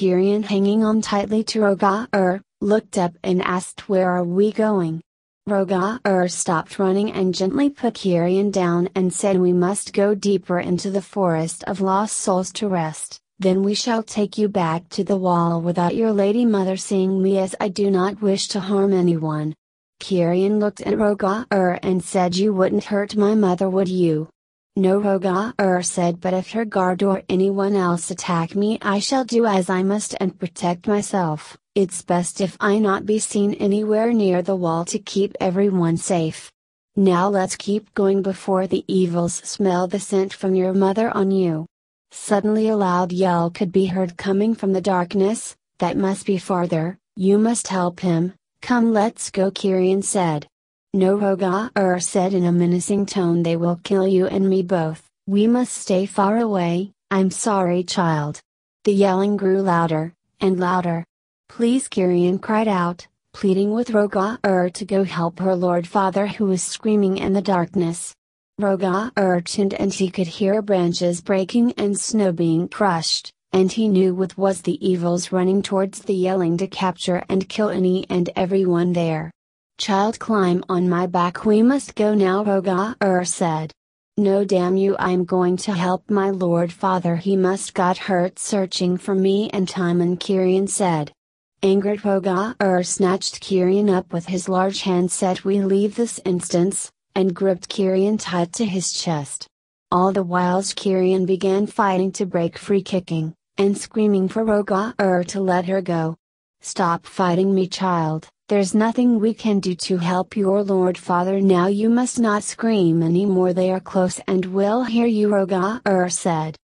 Kyrian hanging on tightly to Roga-Ur, looked up and asked where are we going? Roga-Ur stopped running and gently put Kyrian down and said we must go deeper into the forest of lost souls to rest, then we shall take you back to the wall without your lady mother seeing me as I do not wish to harm anyone. Kyrian looked at Roga-Ur and said you wouldn't hurt my mother would you? No Roga-Ur said but if her guard or anyone else attack me I shall do as I must and protect myself. It's best if I not be seen anywhere near the wall to keep everyone safe. Now let's keep going before the evils smell the scent from your mother on you. Suddenly a loud yell could be heard coming from the darkness, that must be farther, you must help him, come let's go Kyrian said. No Roga-Ur said in a menacing tone they will kill you and me both, we must stay far away, I'm sorry child. The yelling grew louder, and louder. Please Kyrian cried out, pleading with Roga-Ur to go help her lord father who was screaming in the darkness. Roga-Ur turned and he could hear branches breaking and snow being crushed, and he knew what was the evils running towards the yelling to capture and kill any and everyone there. Child climb on my back we must go now Roga-Ur said. No damn you I'm going to help my lord father he must got hurt searching for me and Timon Kyrian said. Angered Roga-Ur snatched Kyrian up with his large hand said we leave this instance, and gripped Kyrian tight to his chest. All the while Kyrian began fighting to break free kicking, and screaming for Roga-Ur to let her go. Stop fighting me child, there's nothing we can do to help your lord father now you must not scream anymore they are close and will hear you Roga-Ur said.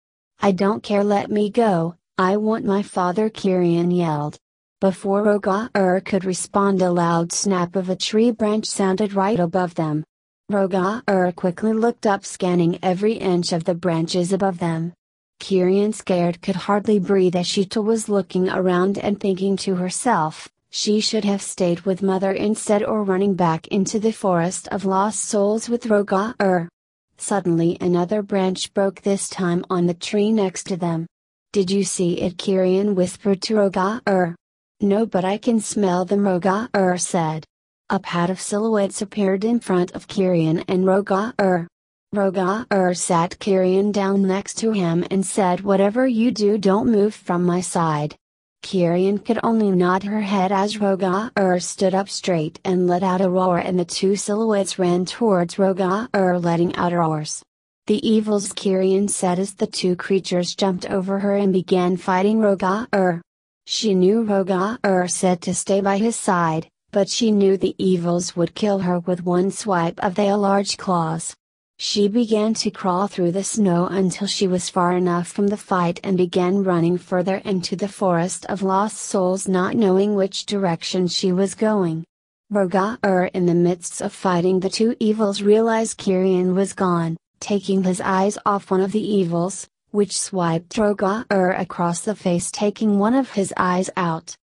I don't care let me go, I want my father Kyrian yelled. Before Roga-Ur could respond a loud snap of a tree branch sounded right above them. Roga-Ur quickly looked up scanning every inch of the branches above them. Kyrian scared could hardly breathe as Sheeta was looking around and thinking to herself, she should have stayed with mother instead or running back into the forest of lost souls with Roga-Ur. Suddenly another branch broke this time on the tree next to them. Did you see it Kyrian whispered to Roga-Ur. No but I can smell them Roga-Ur said. A pad of silhouettes appeared in front of Kyrian and Roga-Ur. Roga-Ur sat Kyrian down next to him and said whatever you do don't move from my side. Kyrian could only nod her head as Roga-Ur stood up straight and let out a roar and the two silhouettes ran towards Roga-Ur letting out roars. The evils Kyrian said as the two creatures jumped over her and began fighting Roga-Ur. She knew Roga-Ur said to stay by his side, but she knew the evils would kill her with one swipe of their large claws. She began to crawl through the snow until she was far enough from the fight and began running further into the forest of lost souls not knowing which direction she was going. Roga-Ur in the midst of fighting the two evils realized Kyrian was gone, taking his eyes off one of the evils, which swiped Roga-Ur across the face taking one of his eyes out.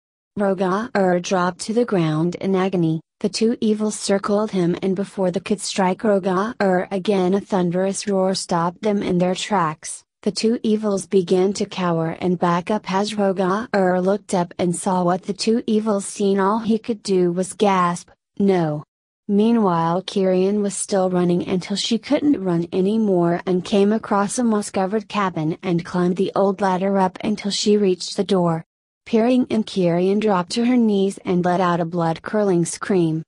Roga-Ur dropped to the ground in agony, the two evils circled him and before they could strike Roga-Ur again a thunderous roar stopped them in their tracks. The two evils began to cower and back up as Roga-Ur looked up and saw what the two evils seen all he could do was gasp, no. Meanwhile Kyrian was still running until she couldn't run anymore and came across a moss-covered cabin and climbed the old ladder up until she reached the door. Peering in Kyrian dropped to her knees and let out a blood-curdling scream.